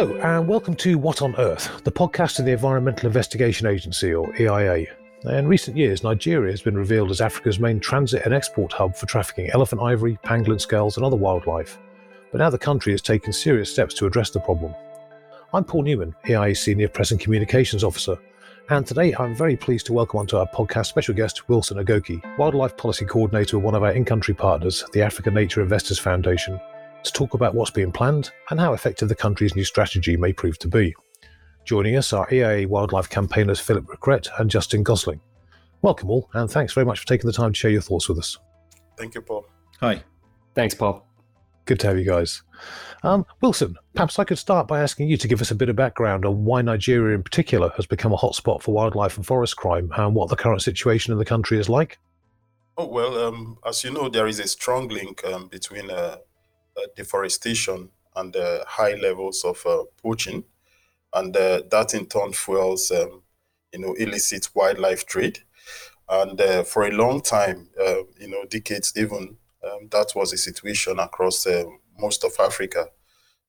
Hello, and welcome to What on Earth, the podcast of the Environmental Investigation Agency, or EIA. In recent years, Nigeria has been revealed as Africa's main transit and export hub for trafficking elephant ivory, pangolin scales, and other wildlife. But now the country has taken serious steps to address the problem. I'm Paul Newman, EIA Senior Press and Communications Officer, and today I'm very pleased to welcome onto our podcast special guest Wilson Ogokie, Wildlife Policy Coordinator with one of our in country partners, the African Nature Investors Foundation, to talk about what's being planned and how effective the country's new strategy may prove to be. Joining us are EIA wildlife campaigners Philip Recrett and Justin Gosling. Welcome all, and thanks very much for taking the time to share your thoughts with us. Thank you, Paul. Hi. Thanks, Paul. Good to have you guys. Um, Wilson, perhaps I could start by asking you to give us a bit of background on why Nigeria in particular has become a hotspot for wildlife and forest crime and what the current situation in the country is like. Oh, well, um, as you know, there is a strong link um, between uh, deforestation and uh, high levels of uh, poaching, and that in turn fuels, um, you know, illicit wildlife trade. And for a long time, you know, decades even, um, that was a situation across most of Africa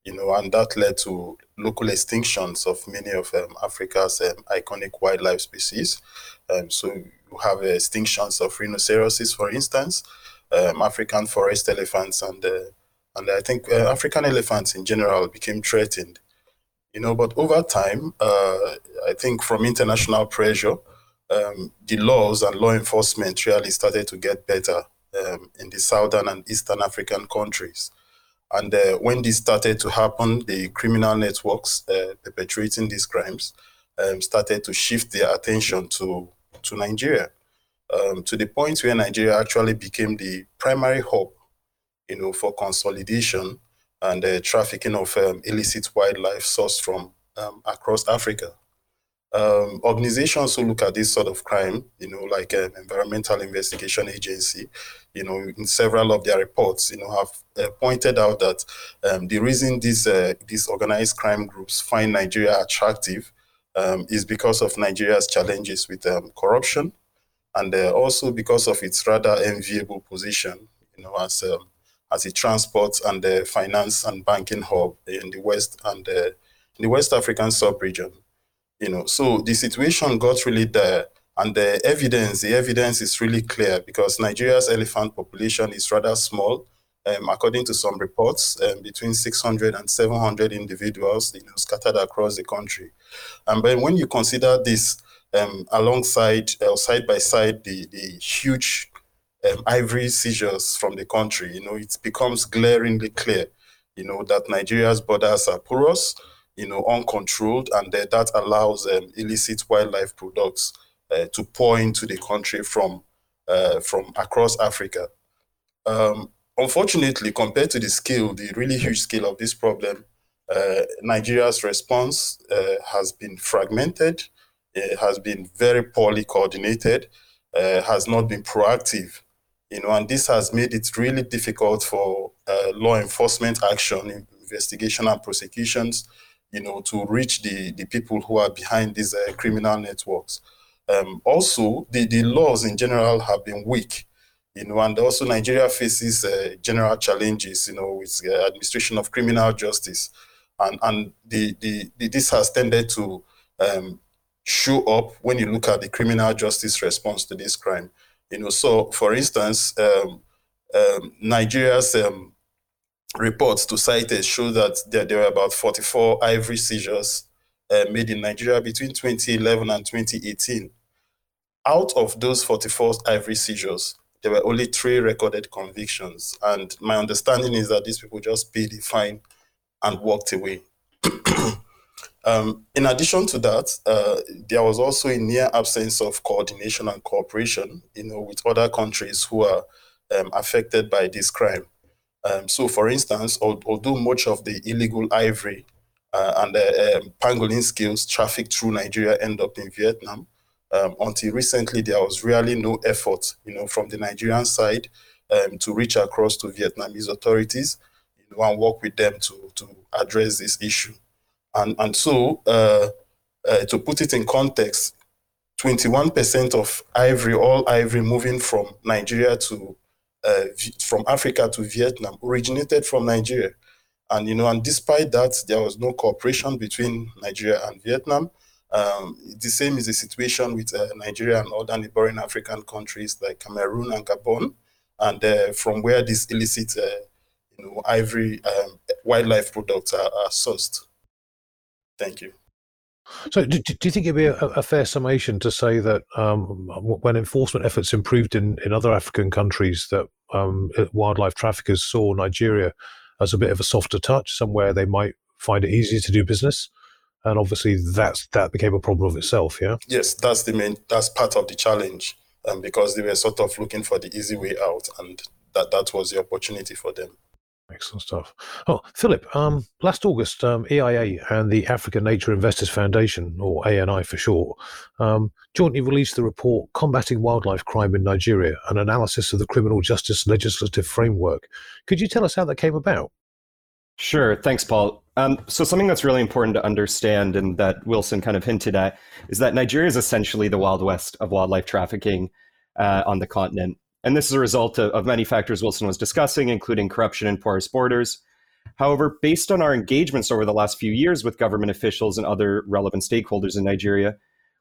you know, and that led to local extinctions of many of um, Africa's um, iconic wildlife species. Um, so you have uh, extinctions of rhinoceroses, for instance, um, African forest elephants, and uh, and I think uh, African elephants in general became threatened. You know, but over time, uh, I think from international pressure, um, the laws and law enforcement really started to get better um, in the southern and eastern African countries. And uh, when this started to happen, the criminal networks uh, perpetrating these crimes um, started to shift their attention to, to Nigeria, um, to the point where Nigeria actually became the primary hub you know, for consolidation and uh, trafficking of um, illicit wildlife sourced from um, across Africa. Um, organizations who look at this sort of crime, you know, like um, Environmental Investigation Agency, you know, in several of their reports, you know, have uh, pointed out that um, the reason these uh, these organized crime groups find Nigeria attractive um, is because of Nigeria's challenges with um, corruption, and uh, also because of its rather enviable position, you know, as as a transport and finance and banking hub in the West and the, in the West African sub-region. You know, so the situation got really there, and the evidence, the evidence is really clear because Nigeria's elephant population is rather small. Um, according to some reports, um, between 600 and 700 individuals, you know, scattered across the country. And then when you consider this um, alongside, uh, side by side, the, the huge um, ivory seizures from the country, you know, it becomes glaringly clear, you know, that Nigeria's borders are porous, you know, uncontrolled, and that, that allows um, illicit wildlife products uh, to pour into the country from uh, from across Africa. Um, unfortunately, compared to the scale, the really huge scale of this problem, uh, Nigeria's response uh, has been fragmented, it has been very poorly coordinated, uh, has not been proactive you know, and this has made it really difficult for uh, law enforcement action, investigation and prosecutions, you know, to reach the, the people who are behind these uh, criminal networks. Um, also, the, the laws in general have been weak, you know, and also Nigeria faces uh, general challenges, you know, with administration of criminal justice. And, and the, the, the this has tended to um, show up when you look at the criminal justice response to this crime. You know, so for instance, um, um, Nigeria's um, reports to CITES show that there, there were about 44 ivory seizures uh, made in Nigeria between 2011 and 2018. Out of those 44 ivory seizures, there were only three recorded convictions. And my understanding is that these people just paid the fine and walked away. Um, in addition to that, uh, there was also a near absence of coordination and cooperation, you know, with other countries who are um, affected by this crime. Um, so, for instance, although much of the illegal ivory uh, and the um, pangolin scales trafficked through Nigeria end up in Vietnam, um, until recently there was really no effort, you know, from the Nigerian side um, to reach across to Vietnamese authorities you know, and work with them to to address this issue. And, and so, uh, uh, to put it in context, 21% of ivory, all ivory moving from Nigeria to, uh, from Africa to Vietnam originated from Nigeria. And you know, and despite that, there was no cooperation between Nigeria and Vietnam. Um, the same is the situation with uh, Nigeria and other neighboring African countries like Cameroon and Gabon, and uh, from where these illicit, uh, you know, ivory um, wildlife products are, are sourced. Thank you. So, do, do, you think it'd be a, a, fair summation to say that um, when enforcement efforts improved in, in other African countries, that um, wildlife traffickers saw Nigeria as a bit of a softer touch, somewhere they might find it easier to do business? and obviously that's that became a problem of itself yeah yes that's the main that's part of the challenge um, because they were sort of looking for the easy way out and that that was the opportunity for them excellent stuff oh philip um, last august um, eia and the african nature investors foundation or ani for short um, jointly released the report combating wildlife crime in nigeria an analysis of the criminal justice legislative framework could you tell us how that came about Sure. Thanks, Paul. Um, so, something that's really important to understand and that Wilson kind of hinted at is that Nigeria is essentially the Wild West of wildlife trafficking uh, on the continent. And this is a result of, of many factors Wilson was discussing, including corruption and porous borders. However, based on our engagements over the last few years with government officials and other relevant stakeholders in Nigeria,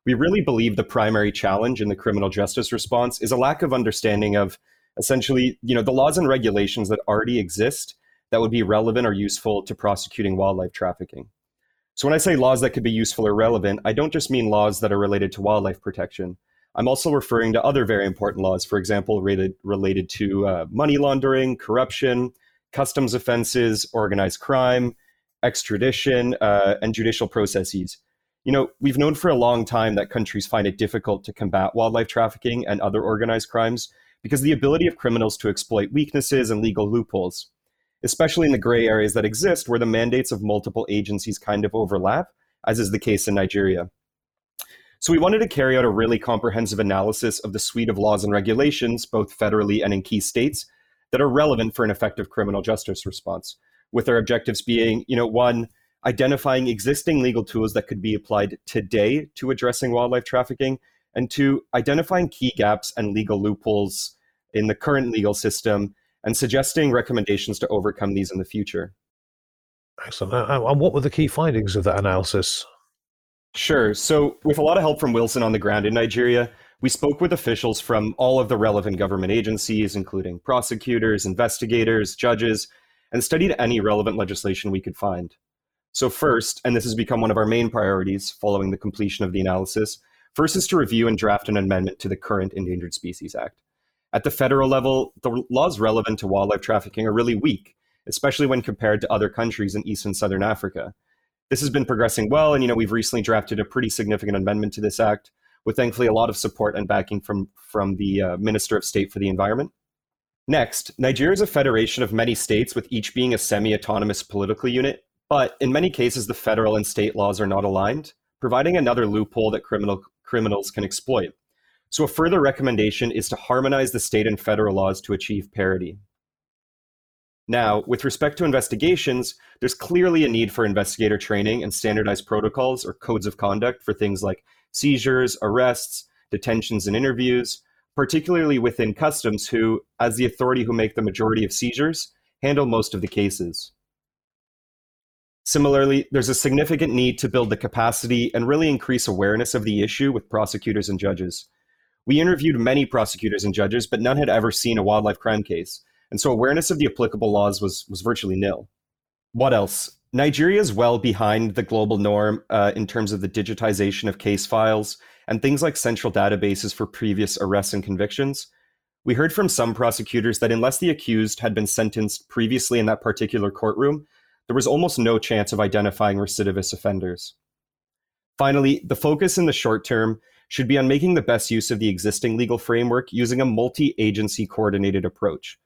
we really believe the primary challenge in the criminal justice response is a lack of understanding of essentially, you know, the laws and regulations that already exist that would be relevant or useful to prosecuting wildlife trafficking. So, when I say laws that could be useful or relevant, I don't just mean laws that are related to wildlife protection. I'm also referring to other very important laws, for example, related, related to uh, money laundering, corruption, customs offenses, organized crime, extradition, uh, and judicial processes. You know, we've known for a long time that countries find it difficult to combat wildlife trafficking and other organized crimes because the ability of criminals to exploit weaknesses and legal loopholes especially in the gray areas that exist where the mandates of multiple agencies kind of overlap, as is the case in Nigeria. So, we wanted to carry out a really comprehensive analysis of the suite of laws and regulations, both federally and in key states, that are relevant for an effective criminal justice response, with our objectives being, you know, one, identifying existing legal tools that could be applied today to addressing wildlife trafficking, and two, identifying key gaps and legal loopholes in the current legal system and suggesting recommendations to overcome these in the future. Excellent. Uh, uh, and what were the key findings of that analysis? Sure. So, with a lot of help from Wilson on the ground in Nigeria, we spoke with officials from all of the relevant government agencies, including prosecutors, investigators, judges, and studied any relevant legislation we could find. So, first, and this has become one of our main priorities following the completion of the analysis, first is to review and draft an amendment to the current Endangered Species Act. At the federal level, the laws relevant to wildlife trafficking are really weak, especially when compared to other countries in East and Southern Africa. This has been progressing well, and you know we've recently drafted a pretty significant amendment to this act, with thankfully a lot of support and backing from from the uh, Minister of State for the Environment. Next, Nigeria is a federation of many states, with each being a semi-autonomous political unit. But in many cases, the federal and state laws are not aligned, providing another loophole that criminal criminals can exploit. So, a further recommendation is to harmonize the state and federal laws to achieve parity. Now, with respect to investigations, there's clearly a need for investigator training and standardized protocols or codes of conduct for things like seizures, arrests, detentions, and interviews, particularly within customs, who, as the authority who make the majority of seizures, handle most of the cases. Similarly, there's a significant need to build the capacity and really increase awareness of the issue with prosecutors and judges. We interviewed many prosecutors and judges, but none had ever seen a wildlife crime case, and so awareness of the applicable laws was, was virtually nil. What else? Nigeria is well behind the global norm uh, in terms of the digitization of case files and things like central databases for previous arrests and convictions. We heard from some prosecutors that unless the accused had been sentenced previously in that particular courtroom, there was almost no chance of identifying recidivist offenders. Finally, the focus in the short term should be on making the best use of the existing legal framework using a multi agency coordinated approach.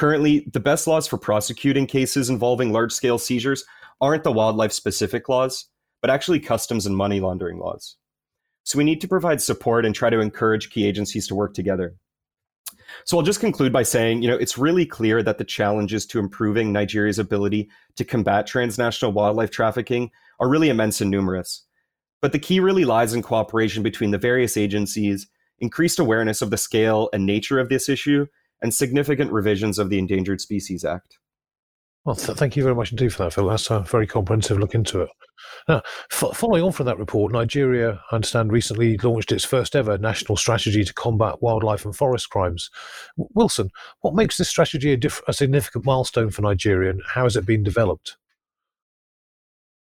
Currently, the best laws for prosecuting cases involving large scale seizures aren't the wildlife specific laws, but actually customs and money laundering laws. So we need to provide support and try to encourage key agencies to work together. So I'll just conclude by saying, you know, it's really clear that the challenges to improving Nigeria's ability to combat transnational wildlife trafficking are really immense and numerous. But the key really lies in cooperation between the various agencies, increased awareness of the scale and nature of this issue, and significant revisions of the Endangered Species Act. Well, th- thank you very much indeed for that, Phil. That's a very comprehensive look into it. Now, f- following on from that report, Nigeria, I understand, recently launched its first ever national strategy to combat wildlife and forest crimes. W- Wilson, what makes this strategy a, diff- a, significant milestone for Nigeria and how has it been developed?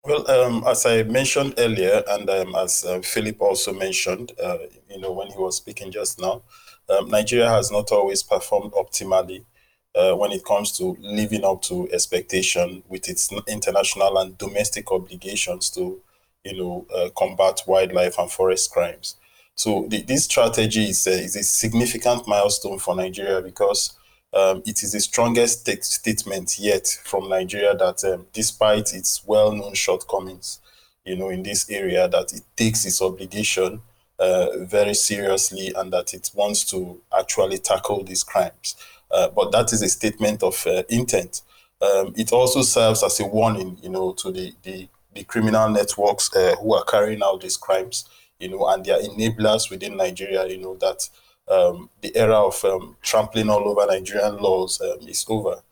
Well, um, as I mentioned earlier, and um, as uh, Philip also mentioned, uh, you know, when he was speaking just now, um, Nigeria has not always performed optimally uh, when it comes to living up to expectation with its international and domestic obligations to, you know, uh, combat wildlife and forest crimes. So the, this strategy is a, is a significant milestone for Nigeria because um, it is the strongest statement yet from Nigeria that, um, despite its well-known shortcomings, you know, in this area, that it takes its obligation uh, very seriously and that it wants to actually tackle these crimes. Uh, but that is a statement of uh, intent. Um, it also serves as a warning, you know, to the the, the criminal networks uh, who are carrying out these crimes, you know, and their enablers within Nigeria, you know, that um, the era of um, trampling all over Nigerian laws um, is over.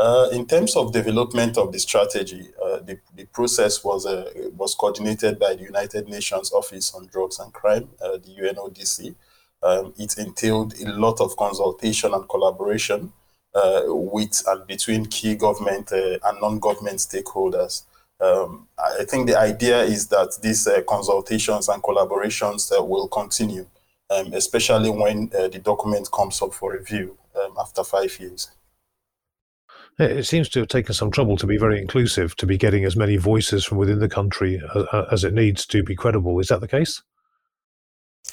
Uh, in terms of development of the strategy, uh, the, the process was uh, was coordinated by the United Nations Office on Drugs and Crime, uh, the UNODC. Um, it entailed a lot of consultation and collaboration uh, with and between key government uh, and non-government stakeholders. Um, I think the idea is that these consultations and collaborations will continue um, especially when the document comes up for review um, after five years. It seems to have taken some trouble to be very inclusive, to be getting as many voices from within the country uh, uh, as it needs to be credible. Is that the case?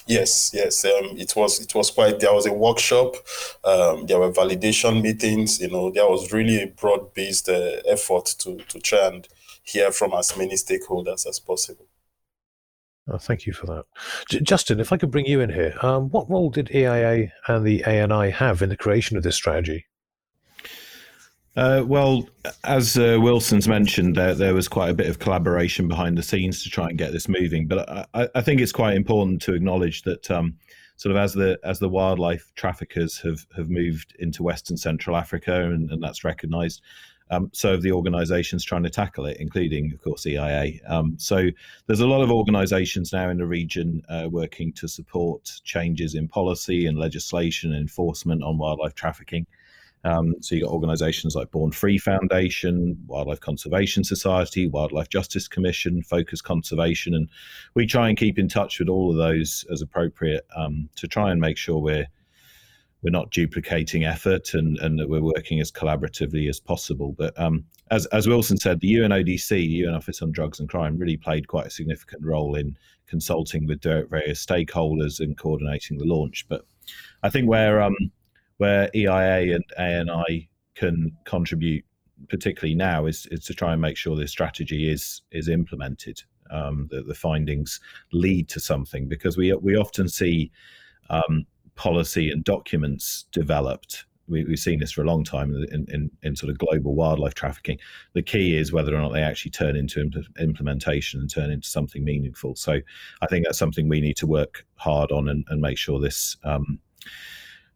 Yes, yes. Um, it was it was quite. There was a workshop. Um, there were validation meetings. You know, there was really a broad based uh, effort to to try and hear from as many stakeholders as possible. Oh, thank you for that. J- Justin, if I could bring you in here, um, what role did EIA and the ANI have in the creation of this strategy? Uh, well, as uh, Wilson's mentioned, there, there was quite a bit of collaboration behind the scenes to try and get this moving. But I, I think it's quite important to acknowledge that, um, sort of, as the as the wildlife traffickers have have moved into Western Central Africa, and, and that's recognised, um, so have the organisations trying to tackle it, including, of course, EIA. Um, so there's a lot of organisations now in the region uh, working to support changes in policy and legislation and enforcement on wildlife trafficking. Um, so you've got organisations like Born Free Foundation, Wildlife Conservation Society, Wildlife Justice Commission, Focus Conservation, and we try and keep in touch with all of those as appropriate um, to try and make sure we're we're not duplicating effort and, and that we're working as collaboratively as possible. But um, as, as Wilson said, the UNODC, the UN Office on Drugs and Crime, really played quite a significant role in consulting with various stakeholders and coordinating the launch. But I think where um, where EIA and ANI can contribute, particularly now, is, is to try and make sure this strategy is is implemented. Um, that the findings lead to something because we we often see um, policy and documents developed. We, have seen this for a long time in, in, in, sort of global wildlife trafficking. The key is whether or not they actually turn into impl- implementation and turn into something meaningful. So I think that's something we need to work hard on and, and make sure this um,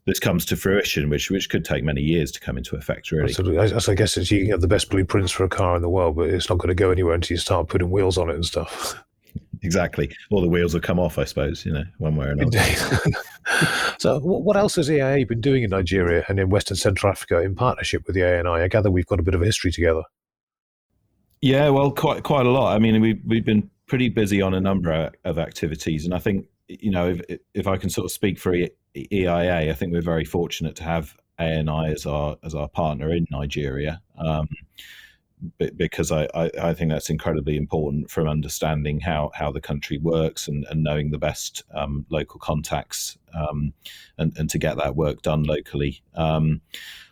this comes to fruition, which which could take many years to come into effect. Really, Absolutely. I, I guess it's, you can have the best blueprints for a car in the world, but it's not going to go anywhere until you start putting wheels on it and stuff. exactly. All the wheels will come off, I suppose, you know, one way or another. so, what else has EIA been doing in Nigeria and in Western Central Africa in partnership with the ANI? I gather we've got a bit of a history together. Yeah, well, quite quite a lot. I mean, we we've been pretty busy on a number of activities, and I think you know if if I can sort of speak for EIA, I think we're very fortunate to have ANI as our as our partner in Nigeria. Um, because I, I, I, think that's incredibly important from understanding how, how the country works and, and knowing the best um, local contacts um, and, and to get that work done locally. Um,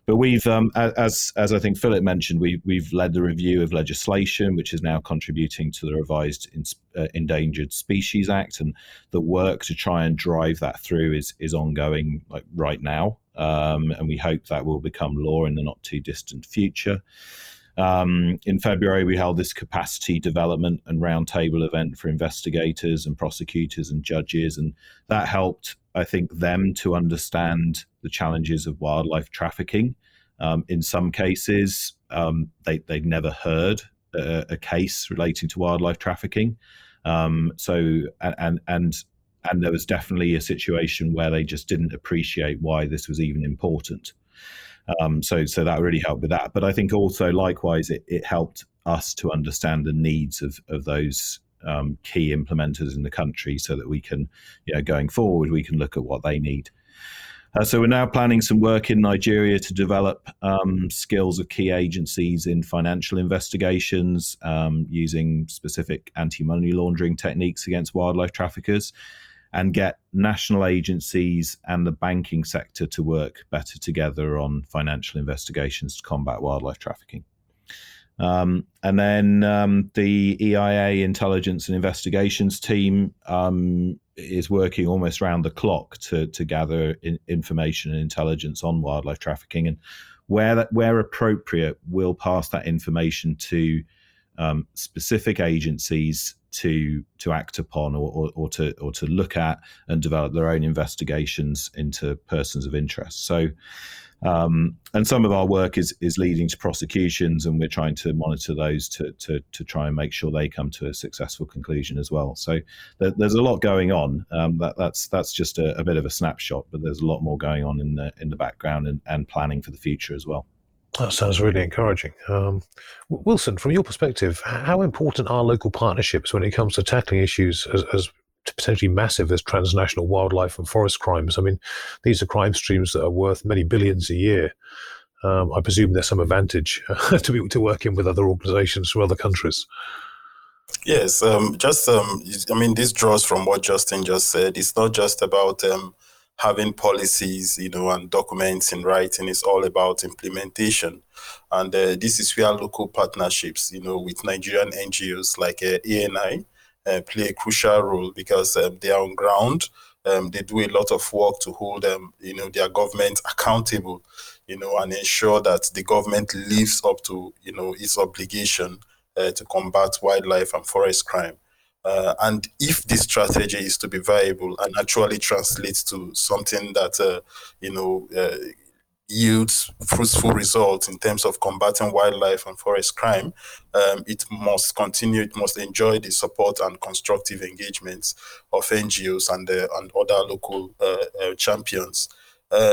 but we've, um, as as I think Philip mentioned, we, we've led the review of legislation, which is now contributing to the revised in, uh, Endangered Species Act, and the work to try and drive that through is is ongoing like right now, um, and we hope that will become law in the not too distant future. Um, in February, we held this capacity development and roundtable event for investigators and prosecutors and judges, and that helped, I think, them to understand the challenges of wildlife trafficking Um, in some cases, um, they they'd never heard a, a, case relating to wildlife trafficking. Um, so and and and there was definitely a situation where they just didn't appreciate why this was even important. Um, so so that really helped with that. But I think also likewise it, it helped us to understand the needs of of those um, key implementers in the country, so that we can, you know, going forward, we can look at what they need. Uh, so we're now planning some work in Nigeria to develop um, skills of key agencies in financial investigations um, using specific anti-money laundering techniques against wildlife traffickers and get national agencies and the banking sector to work better together on financial investigations to combat wildlife trafficking. Um, and then um, the EIA intelligence and investigations team um, is working almost round the clock to to gather in, information and intelligence on wildlife trafficking, and where that where appropriate, we'll pass that information to um, specific agencies to to act upon or, or, or, to or to look at and develop their own investigations into persons of interest. So um, and some of our work is is leading to prosecutions, and we're trying to monitor those to to, to try and make sure they come to a successful conclusion as well. So there, there's a lot going on. Um, that, that's that's just a, a, bit of a snapshot, but there's a lot more going on in the in the background and, and planning for the future as well. That sounds really encouraging. Um, Wilson, from your perspective, how important are local partnerships when it comes to tackling issues as, as potentially massive as transnational wildlife and forest crimes. I mean, these are crime streams that are worth many billions a year. Um, I presume there's some advantage to be to working with other organisations from other countries. Yes, um, just um, I mean, this draws from what Justin just said. It's not just about um, having policies, you know, and documents in writing. It's all about implementation, and uh, this is where local partnerships, you know, with Nigerian NGOs like uh, ANI, uh, play a crucial role because um, they are on ground. Um, they do a lot of work to hold them, you know, their government accountable, you know, and ensure that the government lives up to, you know, its obligation uh, to combat wildlife and forest crime. Uh, and if this strategy is to be viable and actually translates to something that, uh, you know, uh, yields fruitful results in terms of combating wildlife and forest crime, um, it must continue, it must enjoy the support and constructive engagements of NGOs and, uh, and other local uh, uh, champions.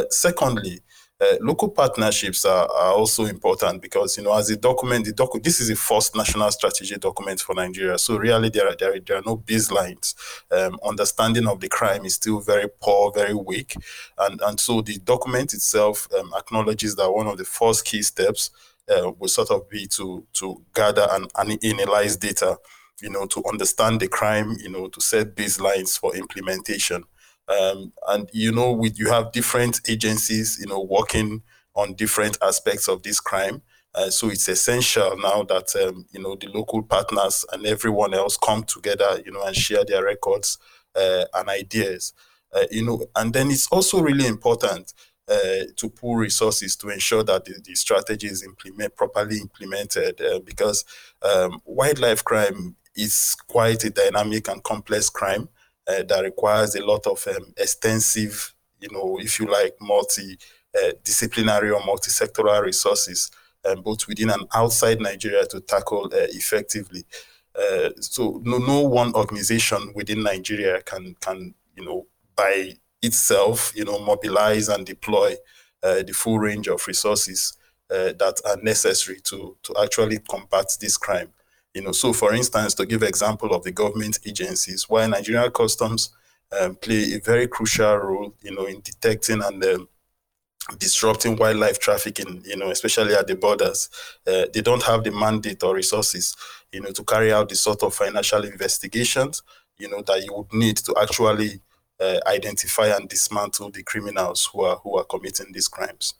Secondly, uh, local partnerships are, are also important because you know as a document the docu- this is the first national strategy document for nigeria. So really there are there are, there are no baselines. Um, understanding of the crime is still very poor very weak. And and so the document itself um, acknowledges that one of the first key steps uh, will sort of be to to gather and, and analyze data you know to understand the crime you know to set baselines for implementation um, and you know, with you have different agencies, you know, working on different aspects of this crime. Uh, so it's essential now that um, you know the local partners and everyone else come together, you know, and share their records uh, and ideas. Uh, you know, and then it's also really important uh, to pool resources to ensure that the, the strategy is implement properly implemented uh, because um, wildlife crime is quite a dynamic and complex crime uh, that requires a lot of um, extensive, you know, if you like, multi-disciplinary uh, or multi-sectoral resources, um, both within and outside Nigeria to tackle uh, effectively. Uh, so no, no one organization within Nigeria can can you know by itself you know mobilize and deploy the full range of resources uh, that are necessary to to actually combat this crime. You know, so for instance, to give example of the government agencies, while Nigerian customs um, play a very crucial role, you know, in detecting and um, disrupting wildlife trafficking, you know, especially at the borders. Uh, they don't have the mandate or resources, you know, to carry out the sort of financial investigations, you know, that you would need to actually uh, identify and dismantle the criminals who are who are committing these crimes.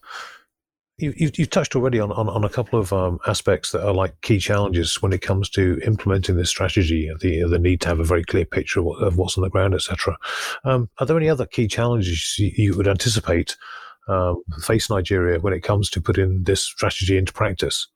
You, have you've touched already on, on, on a couple of um, aspects that are like key challenges when it comes to implementing this strategy, the, the need to have a very clear picture of, what, of what's on the ground, etc. Um, are there any other key challenges you, you would anticipate um, face Nigeria when it comes to putting this strategy into practice?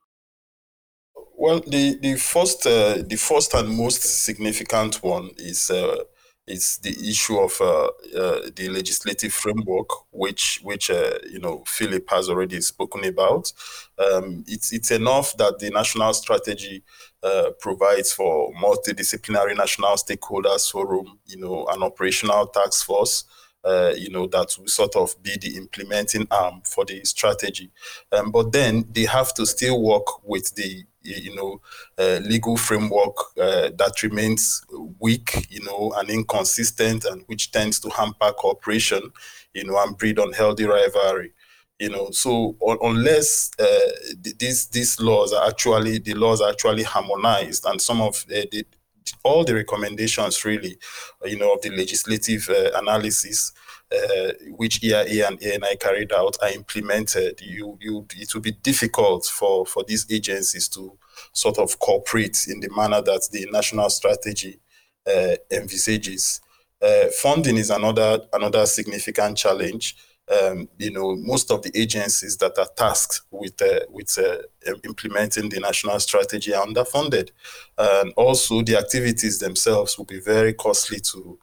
Well, the the first uh, the first and most significant one is uh, it's the issue of uh, uh, the legislative framework, which which uh, you know Philip has already spoken about. Um, it's it's enough that the national strategy uh, provides for multidisciplinary national stakeholders forum, you know, an operational task force. Uh, you know that will sort of be the implementing arm for the strategy, um, but then they have to still work with the you know, uh, legal framework uh, that remains weak, you know, and inconsistent, and which tends to hamper cooperation, you know, and breed unhealthy rivalry. You know, so unless uh, these these laws are actually the laws are actually harmonized, and some of the all the recommendations really, you know, of the legislative uh, analysis uh, which EIA and ANI carried out are implemented, you, you, it will be difficult for, for these agencies to sort of cooperate in the manner that the national strategy uh, envisages. Uh, funding is another another significant challenge. Um, you know, most of the agencies that are tasked with uh, with uh, implementing the national strategy are underfunded, and also the activities themselves will be very costly to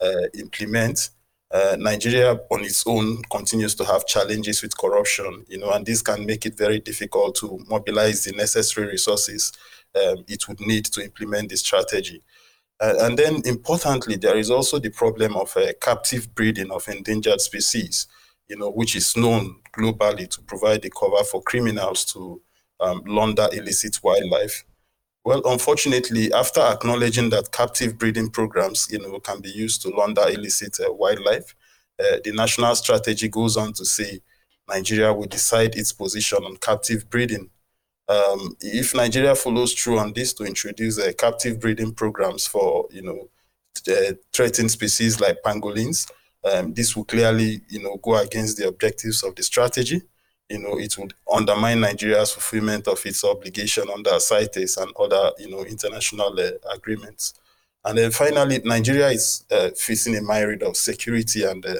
uh, implement. Uh, Nigeria on its own continues to have challenges with corruption, you know, and this can make it very difficult to mobilize the necessary resources um, it would need to implement the strategy. Uh, and then importantly, there is also the problem of uh, captive breeding of endangered species, you know, which is known globally to provide the cover for criminals to um, launder illicit wildlife. Well, unfortunately, after acknowledging that captive breeding programs, you know, can be used to launder illicit uh, wildlife, uh, the national strategy goes on to say Nigeria will decide its position on captive breeding. Um, if Nigeria follows through on this to introduce uh, captive breeding programs for, you know, uh, threatened species like pangolins, um, this will clearly, you know, go against the objectives of the strategy you know, it would undermine Nigeria's fulfillment of its obligation under CITES and other, you know, international uh, agreements. And then finally, Nigeria is uh, facing a myriad of security and uh,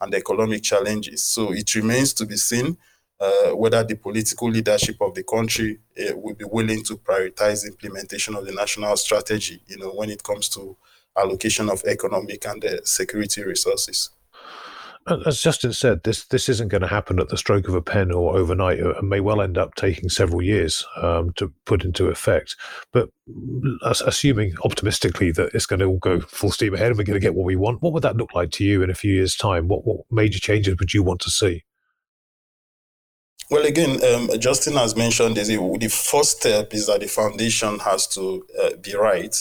and economic challenges. So it remains to be seen uh, whether the political leadership of the country uh, will be willing to prioritize implementation of the national strategy. You know, when it comes to allocation of economic and uh, security resources. As Justin said, this this isn't going to happen at the stroke of a pen or overnight, and may well end up taking several years um, to put into effect. But assuming optimistically that it's going to all go full steam ahead and we're going to get what we want, what would that look like to you in a few years' time? What what major changes would you want to see? Well, again, um, Justin has mentioned this. The first step is that the foundation has to uh, be right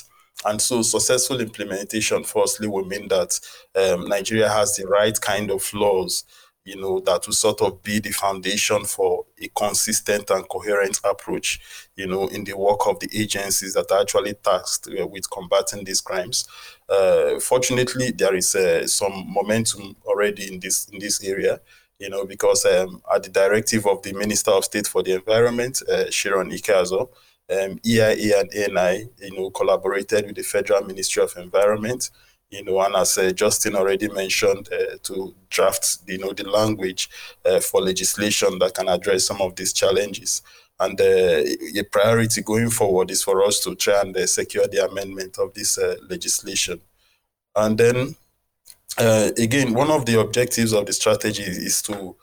and so successful implementation, firstly, will mean that um, Nigeria has the right kind of laws, you know, that will sort of be the foundation for a consistent and coherent approach, you know, in the work of the agencies that are actually tasked uh, with combating these crimes. Uh, fortunately, there is uh, some momentum already in this in this area you know, because um, at the directive of the Minister of State for the Environment, uh, Sharon Ikeazor, um, EIA and ANI, you know, collaborated with the Federal Ministry of Environment, you know, and as uh, Justin already mentioned, uh, to draft, you know, the language uh, for legislation that can address some of these challenges. And uh, a priority going forward is for us to try and uh, secure the amendment of this uh, legislation. And then, again, one of the objectives of the strategy is to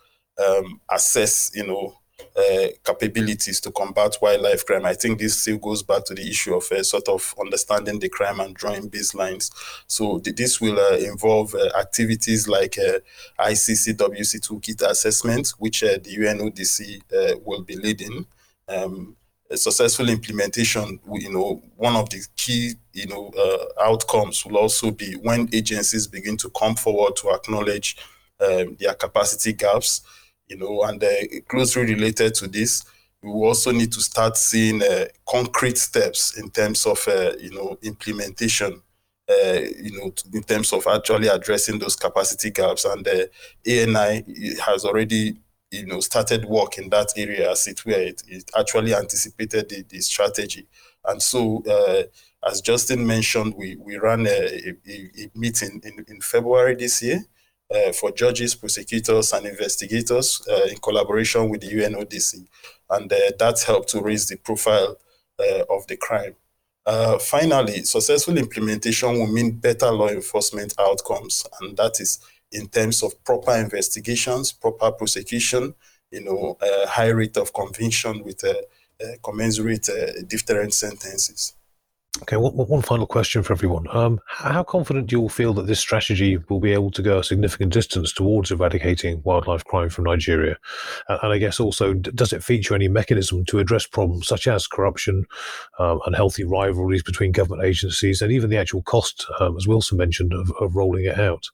um, assess, you know, uh, capabilities to combat wildlife crime. I think this still goes back to the issue of uh, sort of understanding the crime and drawing baselines. So th- this will uh, involve uh, activities like uh, ICCWC toolkit assessment, which uh, the UNODC will be leading. Um, successful implementation, you know, one of the key, you know, outcomes will also be when agencies begin to come forward to acknowledge um, their capacity gaps you know, and uh, closely related to this, we also need to start seeing uh, concrete steps in terms of, uh, you know, implementation, uh, you know, in terms of actually addressing those capacity gaps. And uh, ANI has already, you know, started work in that area as it were. It, it actually anticipated the, the strategy. And so, uh, as Justin mentioned, we, we ran a, a, a meeting in, in February this year uh, for judges, prosecutors, and investigators uh, in collaboration with the UNODC. And uh, that helped to raise the profile uh, of the crime. Uh, finally, successful implementation will mean better law enforcement outcomes, and that is in terms of proper investigations, proper prosecution, you know, uh, high rate of conviction with commensurate different sentences. Okay, one, one final question for everyone. Um, how confident do you all feel that this strategy will be able to go a significant distance towards eradicating wildlife crime from Nigeria? And I guess also, does it feature any mechanism to address problems such as corruption, um, unhealthy rivalries between government agencies, and even the actual cost, um, as Wilson mentioned, of, of rolling it out?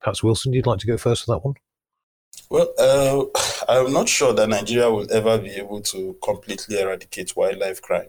Perhaps Wilson, you'd like to go first for that one? Well, uh, I'm not sure that Nigeria will ever be able to completely eradicate wildlife crime.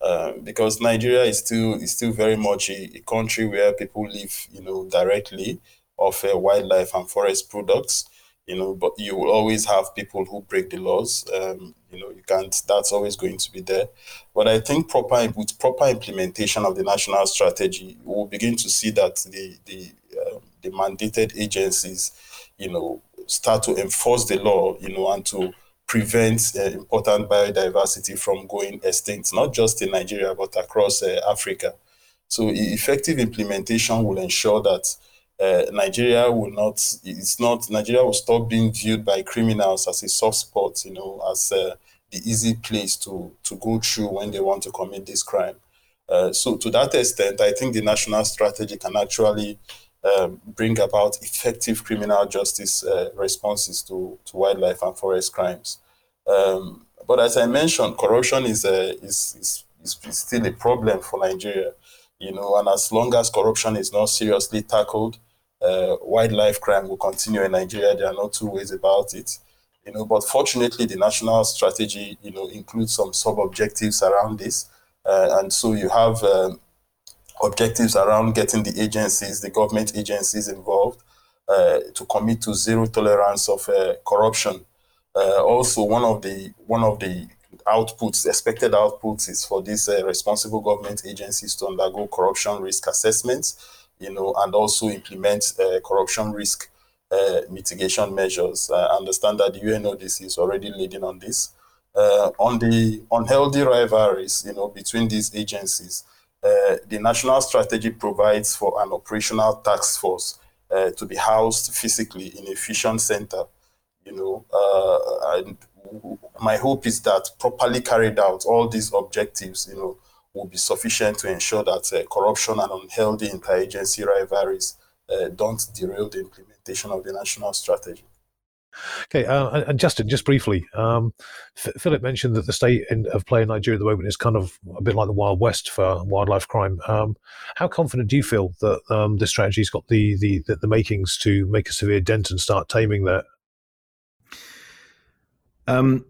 Uh, because Nigeria is still is still very much a, a country where people live, you know, directly off uh, wildlife and forest products. You know, but you will always have people who break the laws. Um, you know, you can't. That's always going to be there. But I think proper with proper implementation of the national strategy, we'll begin to see that the the uh, the mandated agencies, you know, start to enforce the law. You know, and to prevent uh, important biodiversity from going extinct, not just in Nigeria, but across uh, Africa. So effective implementation will ensure that uh, Nigeria will not, it's not, Nigeria will stop being viewed by criminals as a soft spot, you know, as uh, the easy place to, to go through when they want to commit this crime. Uh, so to that extent, I think the national strategy can actually um, bring about effective criminal justice uh, responses to, to wildlife and forest crimes. Um, but as I mentioned, corruption is, a, is, is, is still a problem for Nigeria. You know, and as long as corruption is not seriously tackled, uh, wildlife crime will continue in Nigeria. There are no two ways about it. You know, but fortunately, the national strategy, you know, includes some sub-objectives around this, uh, and so you have um, objectives around getting the agencies, the government agencies involved uh, to commit to zero tolerance of uh, corruption. Uh, also, one of the one of the outputs, expected outputs, is for these uh, responsible government agencies to undergo corruption risk assessments, you know, and also implement uh, corruption risk uh, mitigation measures. I understand that the UNODC is already leading on this. on the unhealthy rivalries, you know, between these agencies, uh, the national strategy provides for an operational task force uh, to be housed physically in a fusion center. You know, uh, and my hope is that properly carried out, all these objectives, you know, will be sufficient to ensure that uh, corruption and unhealthy interagency rivalries uh, don't derail the implementation of the national strategy. Okay, uh, and Justin, just briefly, um, F- Philip mentioned that the state in, of play in Nigeria at the moment is kind of a bit like the Wild West for wildlife crime. Um, how confident do you feel that um, this strategy's got the, the, the, the makings to make a severe dent and start taming that? Um,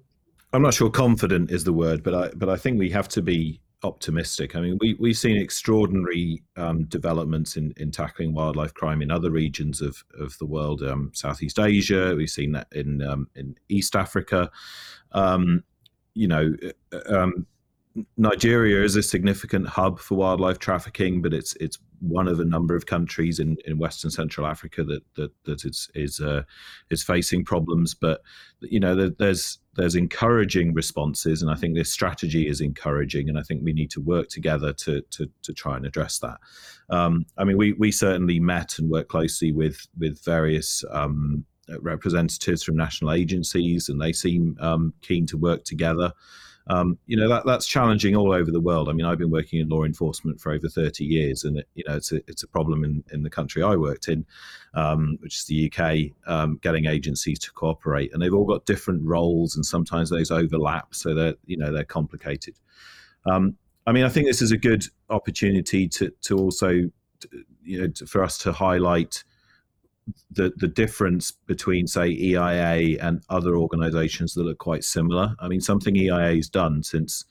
I'm not sure confident is the word, but I but I think we have to be optimistic. I mean, we, we've seen extraordinary um, developments in, in tackling wildlife crime in other regions of, of the world, um, Southeast Asia. We've seen that in um, in East Africa. Um, you know, uh, um, Nigeria is a significant hub for wildlife trafficking, but it's it's one of a number of countries in, in Western Central Africa that that that is is uh, is facing problems. But you know, there, there's there's encouraging responses, and I think this strategy is encouraging, and I think we need to work together to to, to try and address that. Um, I mean, we we certainly met and worked closely with with various. Um, representatives from national agencies, and they seem um, keen to work together. Um, you know that that's challenging all over the world. I mean, I've been working in law enforcement for over thirty years, and it, you know it's a it's a problem in, in the country I worked in, um, which is the UK, um, getting agencies to cooperate, and they've all got different roles, and sometimes those overlap, so they're you know they're complicated. Um, I mean, I think this is a good opportunity to to also you know for us to highlight the the difference between say EIA and other organisations that look quite similar. I mean, something EIA has done since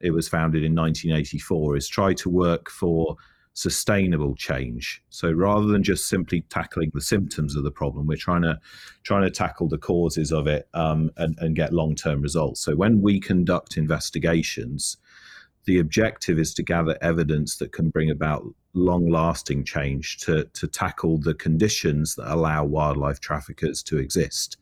it was founded in 1984 is try to work for sustainable change. So rather than just simply tackling the symptoms of the problem, we're trying to trying to tackle the causes of it um, and, and get long term results. So when we conduct investigations, the objective is to gather evidence that can bring about long lasting change to, to tackle the conditions that allow wildlife traffickers to exist.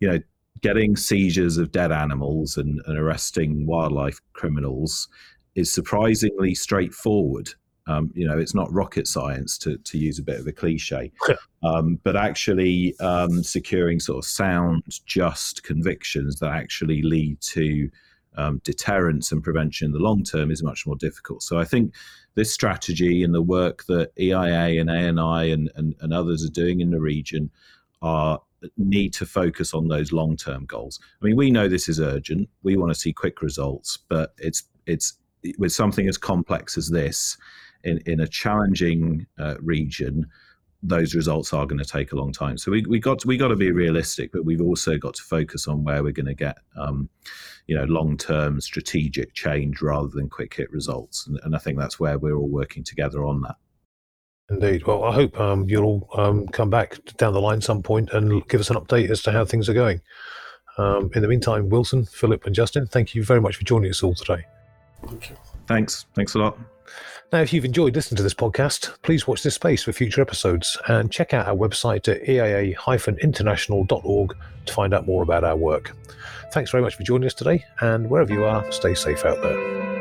You know, getting seizures of dead animals and, and arresting wildlife criminals is surprisingly straightforward. Um, you know, it's not rocket science to, to use a bit of a cliche, um, but actually um, securing sort of sound, just convictions that actually lead to um, deterrence and prevention in the long term is much more difficult. So I think this strategy and the work that EIA and ANI and, and, and others are doing in the region are need to focus on those long term goals. I mean, we know this is urgent. We want to see quick results, but it's it's with something as complex as this in in a challenging uh, region. Those results are going to take a long time. So we we got to, we got to be realistic, but we've also got to focus on where we're going to get um, you know long term strategic change rather than quick hit results. And, and I think that's where we're all working together on that. Indeed. Well, I hope um, you'll all um, come back down the line some point and give us an update as to how things are going. Um, in the meantime, Wilson, Philip, and Justin, thank you very much for joining us all today. Thank you. Thanks. Thanks a lot. Now, if you've enjoyed listening to this podcast, please watch this space for future episodes and check out our website at eia-international.org to find out more about our work. Thanks very much for joining us today, and wherever you are, stay safe out there.